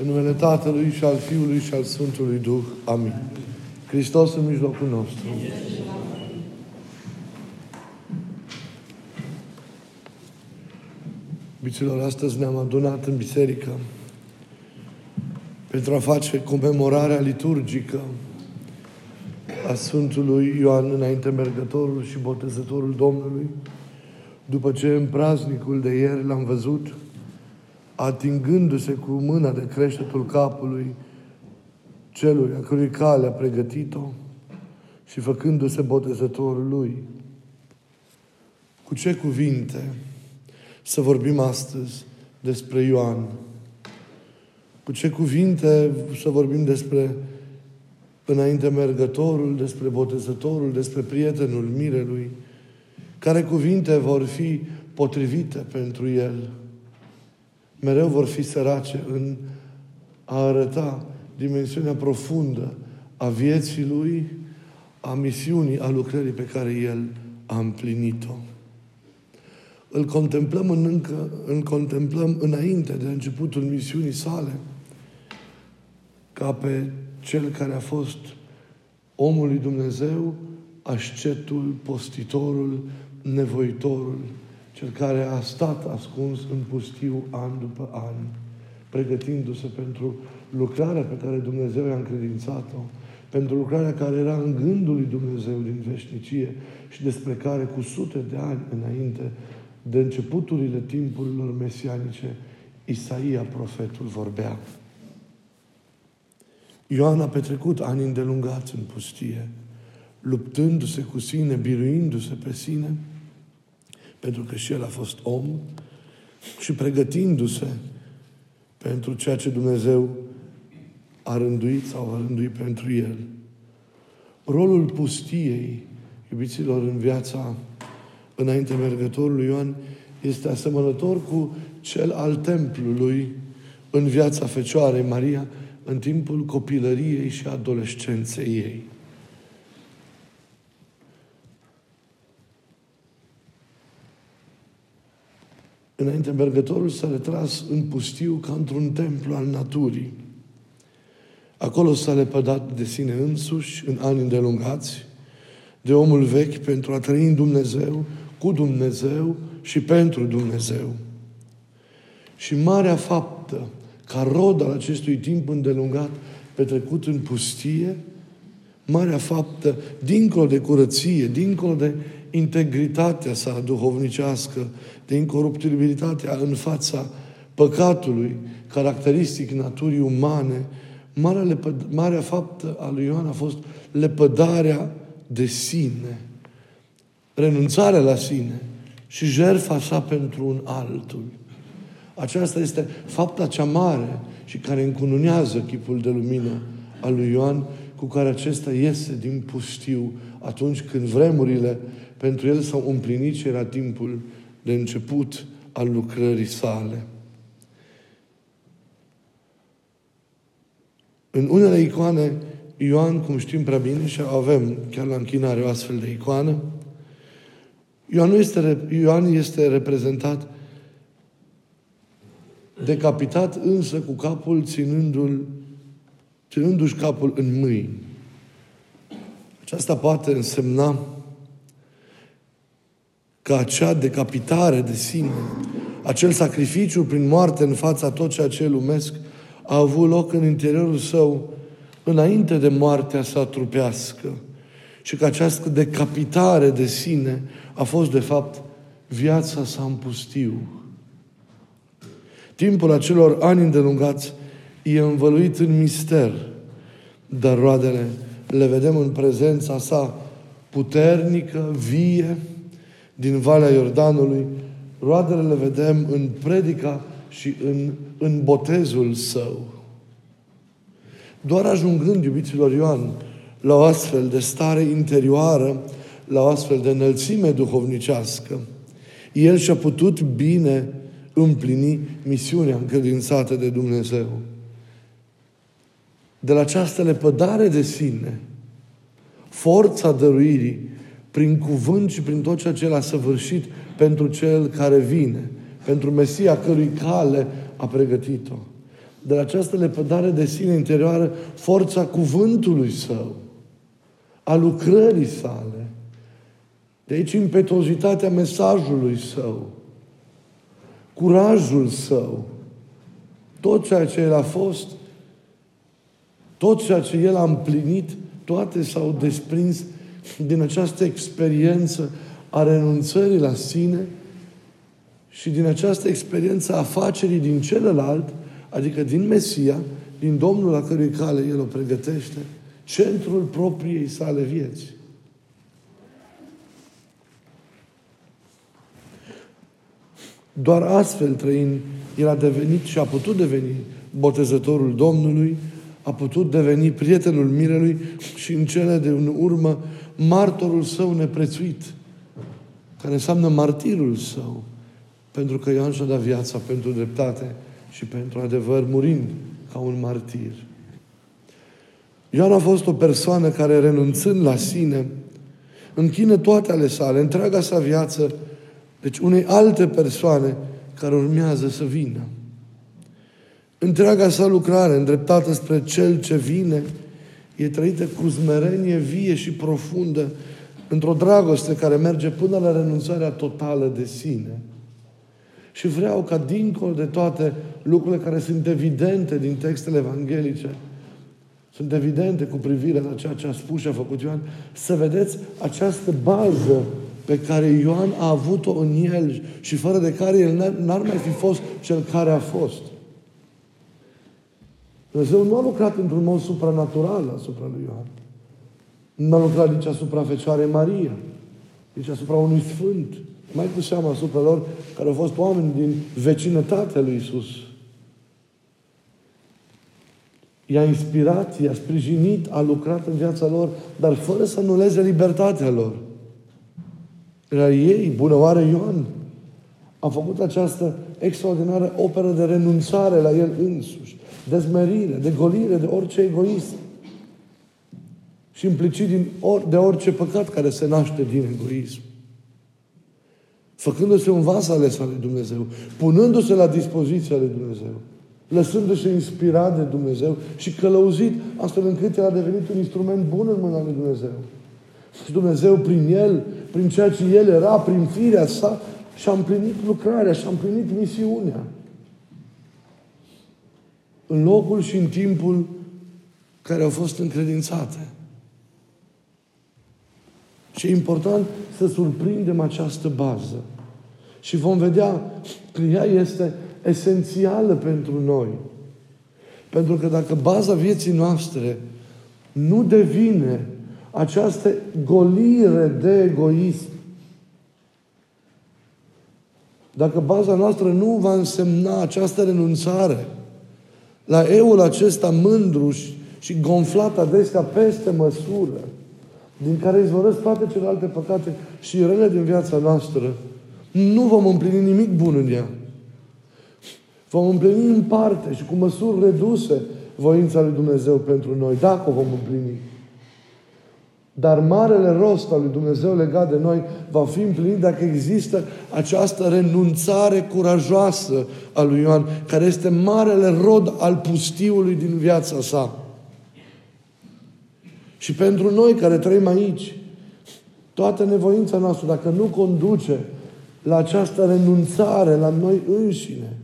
În numele Tatălui și al Fiului și al Sfântului Duh. Amin. Hristos în mijlocul nostru. Biților, astăzi ne-am adunat în biserică pentru a face comemorarea liturgică a Sfântului Ioan înainte mergătorul și botezătorul Domnului, după ce în praznicul de ieri l-am văzut atingându-se cu mâna de creștetul capului celui a cărui cale a pregătit-o și făcându-se botezătorul lui. Cu ce cuvinte să vorbim astăzi despre Ioan? Cu ce cuvinte să vorbim despre înainte mergătorul, despre botezătorul, despre prietenul mirelui? Care cuvinte vor fi potrivite pentru el? Mereu vor fi sărace în a arăta dimensiunea profundă a vieții lui, a misiunii, a lucrării pe care el a împlinit-o. Îl contemplăm în încă, îl contemplăm înainte de începutul misiunii sale, ca pe cel care a fost omul lui Dumnezeu, ascetul, postitorul, nevoitorul, cel care a stat ascuns în pustiu an după an, pregătindu-se pentru lucrarea pe care Dumnezeu i-a încredințat-o, pentru lucrarea care era în gândul lui Dumnezeu din veșnicie și despre care cu sute de ani înainte de începuturile timpurilor mesianice, Isaia, profetul, vorbea. Ioan a petrecut ani îndelungați în pustie, luptându-se cu sine, biruindu-se pe sine, pentru că și el a fost om și pregătindu-se pentru ceea ce Dumnezeu a rânduit sau a rânduit pentru el. Rolul pustiei, iubiților, în viața înainte mergătorului Ioan, este asemănător cu cel al templului în viața Fecioarei Maria în timpul copilăriei și adolescenței ei. Înainte, mergătorul s-a retras în pustiu ca într-un templu al naturii. Acolo s-a lepădat de sine însuși în ani îndelungați, de omul vechi pentru a trăi în Dumnezeu, cu Dumnezeu și pentru Dumnezeu. Și marea faptă, ca rod al acestui timp îndelungat petrecut în pustie, marea faptă, dincolo de curăție, dincolo de integritatea sa duhovnicească, de incoruptibilitatea în fața păcatului, caracteristic naturii umane, marea, lepă, marea faptă a lui Ioan a fost lepădarea de sine, renunțarea la sine și jertfa sa pentru un altul. Aceasta este fapta cea mare și care încununează chipul de lumină al lui Ioan, cu care acesta iese din pustiu atunci când vremurile pentru el s-au împlinit și era timpul de început al lucrării sale. În unele icoane, Ioan, cum știm prea bine, și avem chiar la închinare o astfel de icoană, Ioan, nu este, Ioan este reprezentat decapitat însă cu capul ținându-l, ținându-și capul în mâini. Aceasta poate însemna că acea decapitare de sine, acel sacrificiu prin moarte în fața tot ceea ce lumesc, a avut loc în interiorul său înainte de moartea sa trupească. Și că această decapitare de sine a fost, de fapt, viața sa în pustiu. Timpul acelor ani îndelungați e învăluit în mister, dar roadele le vedem în prezența sa puternică, vie, din Valea Iordanului, roadele le vedem în predica și în, în botezul său. Doar ajungând, iubiților Ioan, la o astfel de stare interioară, la o astfel de înălțime duhovnicească, el și-a putut bine împlini misiunea încredințată de Dumnezeu. De la această lepădare de sine, forța dăruirii prin cuvânt și prin tot ceea ce l-a săvârșit pentru cel care vine, pentru Mesia cărui cale a pregătit-o. de la această lepădare de sine interioară forța cuvântului său, a lucrării sale. De aici impetuozitatea mesajului său, curajul său, tot ceea ce el a fost, tot ceea ce el a împlinit, toate s-au desprins din această experiență a renunțării la sine și din această experiență a afacerii din celălalt, adică din Mesia, din Domnul la cărui cale El o pregătește, centrul propriei sale vieți. Doar astfel trăind, el a devenit și a putut deveni botezătorul Domnului, a putut deveni prietenul mirelui și în cele de în urmă martorul său neprețuit, care înseamnă martirul său, pentru că Ioan și-a dat viața pentru dreptate și pentru adevăr, murind ca un martir. Ioan a fost o persoană care, renunțând la sine, închină toate ale sale, întreaga sa viață, deci unei alte persoane care urmează să vină. Întreaga sa lucrare, îndreptată spre Cel ce vine, e trăită cu smerenie vie și profundă, într-o dragoste care merge până la renunțarea totală de sine. Și vreau ca dincolo de toate lucrurile care sunt evidente din textele evanghelice, sunt evidente cu privire la ceea ce a spus și a făcut Ioan, să vedeți această bază pe care Ioan a avut-o în el și fără de care el n-ar mai fi fost cel care a fost. Dumnezeu nu a lucrat într-un mod supranatural asupra lui Ioan. Nu a lucrat nici asupra Fecioarei Maria, nici asupra unui sfânt, mai cu seama asupra lor care au fost oameni din vecinătatea lui Isus. I-a inspirat, i-a sprijinit, a lucrat în viața lor, dar fără să nuleze libertatea lor. Era ei, bună oare Ioan, a făcut această extraordinară operă de renunțare la el însuși, de zmerire, de golire, de orice egoism și implicit din or, de orice păcat care se naște din egoism. Făcându-se un vas ales al lui Dumnezeu, punându-se la dispoziția lui Dumnezeu, lăsându-se inspirat de Dumnezeu și călăuzit astfel încât el a devenit un instrument bun în mâna lui Dumnezeu. Și Dumnezeu prin el, prin ceea ce el era, prin firea sa, și-a împlinit lucrarea, și-a împlinit misiunea. În locul și în timpul care au fost încredințate. Și e important să surprindem această bază. Și vom vedea că ea este esențială pentru noi. Pentru că dacă baza vieții noastre nu devine această golire de egoism, dacă baza noastră nu va însemna această renunțare la eul acesta mândru și, și gonflat adesea peste măsură, din care izvorăsc toate celelalte păcate și rele din viața noastră, nu vom împlini nimic bun în ea. Vom împlini în parte și cu măsuri reduse voința lui Dumnezeu pentru noi, dacă o vom împlini. Dar marele rost al lui Dumnezeu legat de noi va fi împlinit dacă există această renunțare curajoasă a lui Ioan, care este marele rod al pustiului din viața sa. Și pentru noi care trăim aici, toată nevoința noastră, dacă nu conduce la această renunțare la noi înșine,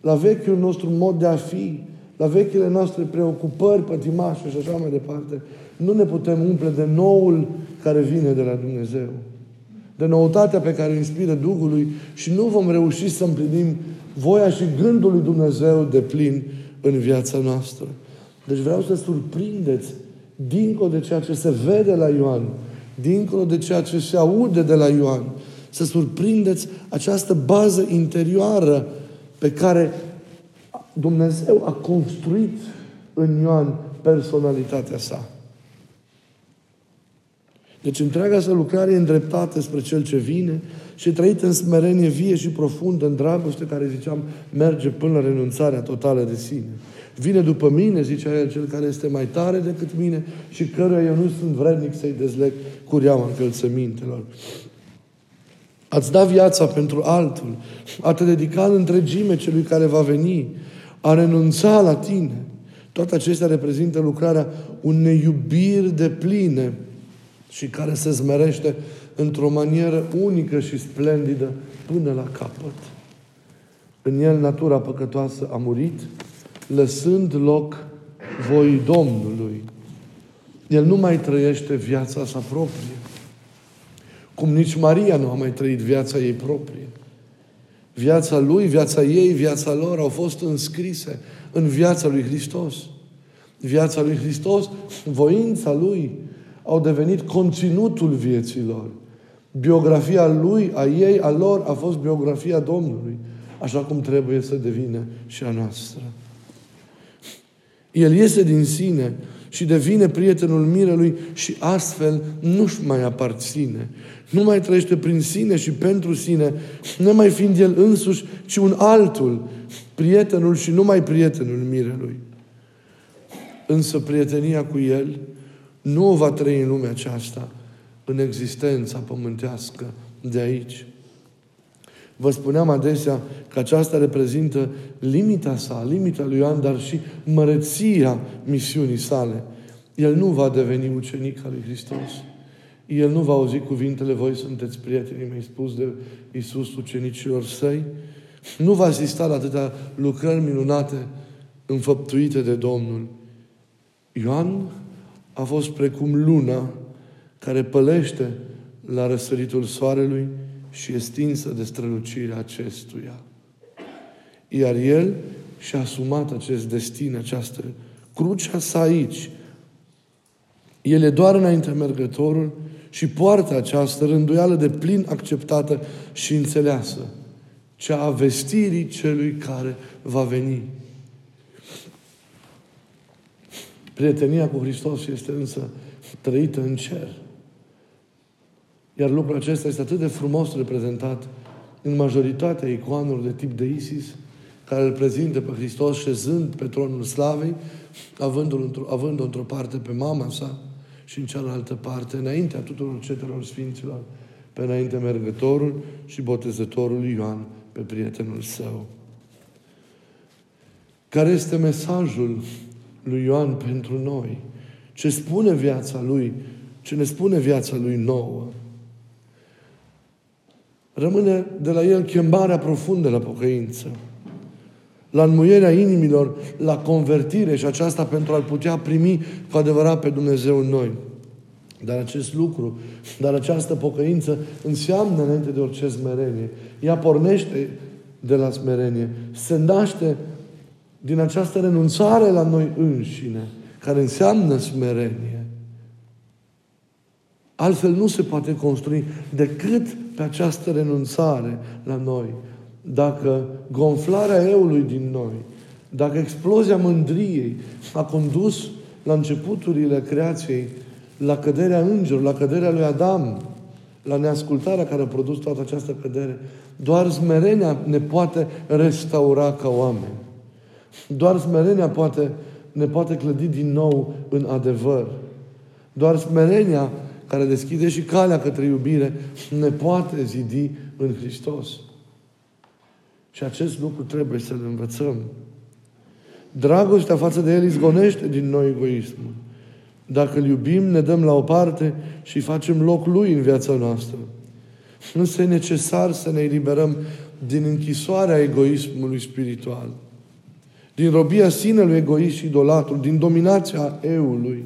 la vechiul nostru mod de a fi, la vechile noastre preocupări pătimașe și așa mai departe, nu ne putem umple de noul care vine de la Dumnezeu. De noutatea pe care o inspiră Duhului și nu vom reuși să împlinim voia și gândul lui Dumnezeu de plin în viața noastră. Deci vreau să surprindeți dincolo de ceea ce se vede la Ioan, dincolo de ceea ce se aude de la Ioan, să surprindeți această bază interioară pe care Dumnezeu a construit în Ioan personalitatea sa. Deci întreaga sa lucrare e îndreptată spre Cel ce vine și trăită în smerenie vie și profundă, în dragoste care, ziceam, merge până la renunțarea totală de sine. Vine după mine, zicea el, cel care este mai tare decât mine și căruia eu nu sunt vrednic să-i dezleg cureaua încălțămintelor. Ați dat viața pentru altul, a te dedica în întregime celui care va veni, a renunța la tine. Toate acestea reprezintă lucrarea unei iubiri de pline și care se zmerește într-o manieră unică și splendidă până la capăt. În el natura păcătoasă a murit, lăsând loc voi Domnului. El nu mai trăiește viața sa proprie. Cum nici Maria nu a mai trăit viața ei proprie. Viața lui, viața ei, viața lor au fost înscrise în viața lui Hristos. Viața lui Hristos, voința lui, au devenit conținutul vieții lor. Biografia lui, a ei, a lor, a fost biografia Domnului, așa cum trebuie să devină și a noastră. El iese din sine și devine prietenul mirelui și astfel nu-și mai aparține. Nu mai trăiește prin sine și pentru sine, nu mai fiind el însuși, ci un altul, prietenul și numai prietenul mirelui. Însă prietenia cu el nu o va trăi în lumea aceasta, în existența pământească de aici. Vă spuneam adesea că aceasta reprezintă limita sa, limita lui Ioan, dar și măreția misiunii sale. El nu va deveni ucenic al lui Hristos. El nu va auzi cuvintele, voi sunteți prietenii mei, spus de Iisus ucenicilor săi. Nu va asista la atâtea lucrări minunate înfăptuite de Domnul. Ioan a fost precum luna care pălește la răsăritul soarelui și e stinsă de strălucirea acestuia. Iar el și-a asumat acest destin, această crucea sa aici. El e doar înainte mergătorul și poartă această rânduială de plin acceptată și înțeleasă, cea a vestirii celui care va veni. Prietenia cu Hristos este însă trăită în cer. Iar lucrul acesta este atât de frumos reprezentat în majoritatea icoanelor de tip de Isis, care îl prezintă pe Hristos șezând pe tronul slavei, avându-l într-o, având într-o parte pe mama sa și în cealaltă parte, înaintea tuturor cetelor sfinților, pe înainte mergătorul și botezătorul Ioan, pe prietenul său. Care este mesajul lui Ioan pentru noi? Ce spune viața lui? Ce ne spune viața lui nouă? rămâne de la el chemarea profundă la pocăință, la înmuierea inimilor, la convertire și aceasta pentru a-L putea primi cu adevărat pe Dumnezeu în noi. Dar acest lucru, dar această pocăință înseamnă înainte de orice smerenie. Ea pornește de la smerenie. Se naște din această renunțare la noi înșine, care înseamnă smerenie. Altfel nu se poate construi decât pe această renunțare la noi. Dacă gonflarea eului din noi, dacă explozia mândriei a condus la începuturile creației, la căderea îngerilor, la căderea lui Adam, la neascultarea care a produs toată această cădere, doar smerenia ne poate restaura ca oameni. Doar smerenia poate, ne poate clădi din nou în adevăr. Doar smerenia care deschide și calea către iubire, ne poate zidi în Hristos. Și acest lucru trebuie să-l învățăm. Dragostea față de El izgonește din noi egoismul. Dacă îl iubim, ne dăm la o parte și facem loc Lui în viața noastră. Însă e necesar să ne eliberăm din închisoarea egoismului spiritual, din robia sinelui egoist și idolatru, din dominația eului.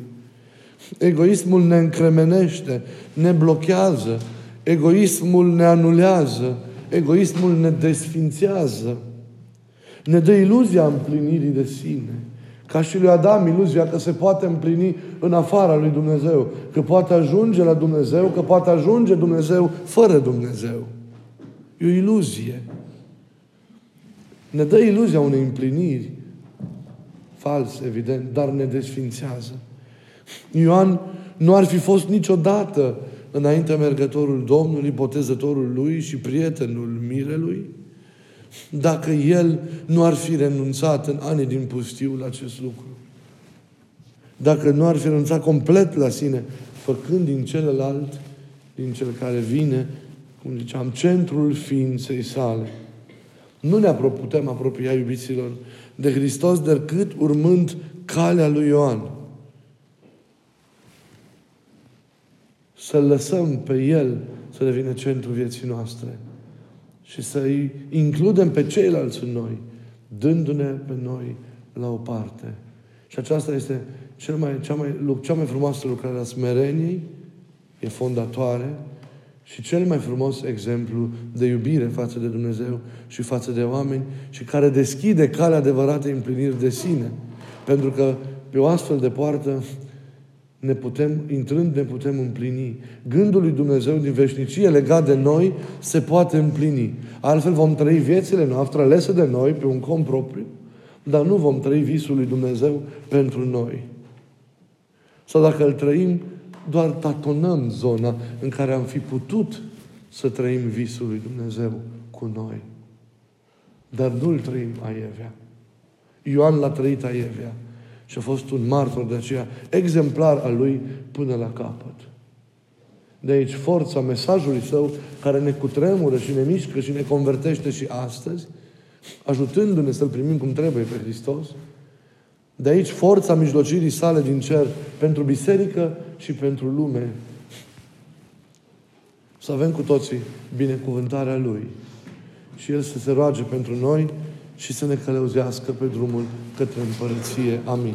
Egoismul ne încremenește, ne blochează, egoismul ne anulează, egoismul ne desfințează, ne dă iluzia împlinirii de sine. Ca și lui Adam, iluzia că se poate împlini în afara lui Dumnezeu, că poate ajunge la Dumnezeu, că poate ajunge Dumnezeu fără Dumnezeu. E o iluzie. Ne dă iluzia unei împliniri false, evident, dar ne desfințează. Ioan nu ar fi fost niciodată înainte mergătorul Domnului, botezătorul lui și prietenul mirelui, dacă el nu ar fi renunțat în anii din pustiu la acest lucru. Dacă nu ar fi renunțat complet la sine, făcând din celălalt, din cel care vine, cum ziceam, centrul ființei sale. Nu ne putem apropia, iubiților, de Hristos decât urmând calea lui Ioan. Să-L lăsăm pe El să devină centrul vieții noastre și să-i includem pe ceilalți în noi, dându-ne pe noi la o parte. Și aceasta este cel mai, cea, mai, cea mai frumoasă lucrare a smereniei, e fondatoare, și cel mai frumos exemplu de iubire față de Dumnezeu și față de oameni și care deschide calea adevărată împliniri de sine. Pentru că pe o astfel de poartă ne putem, intrând, ne putem împlini. Gândul lui Dumnezeu din veșnicie legat de noi se poate împlini. Altfel vom trăi viețile noastre alese de noi pe un cont propriu, dar nu vom trăi visul lui Dumnezeu pentru noi. Sau dacă îl trăim, doar tatonăm zona în care am fi putut să trăim visul lui Dumnezeu cu noi. Dar nu-l trăim aievea. Ioan l-a trăit aievea și a fost un martor de aceea exemplar al lui până la capăt. De aici forța mesajului său care ne cutremură și ne mișcă și ne convertește și astăzi, ajutându-ne să-L primim cum trebuie pe Hristos. De aici forța mijlocirii sale din cer pentru biserică și pentru lume. Să avem cu toții binecuvântarea Lui. Și El să se roage pentru noi și să ne călăuzească pe drumul către împărăție. Amin.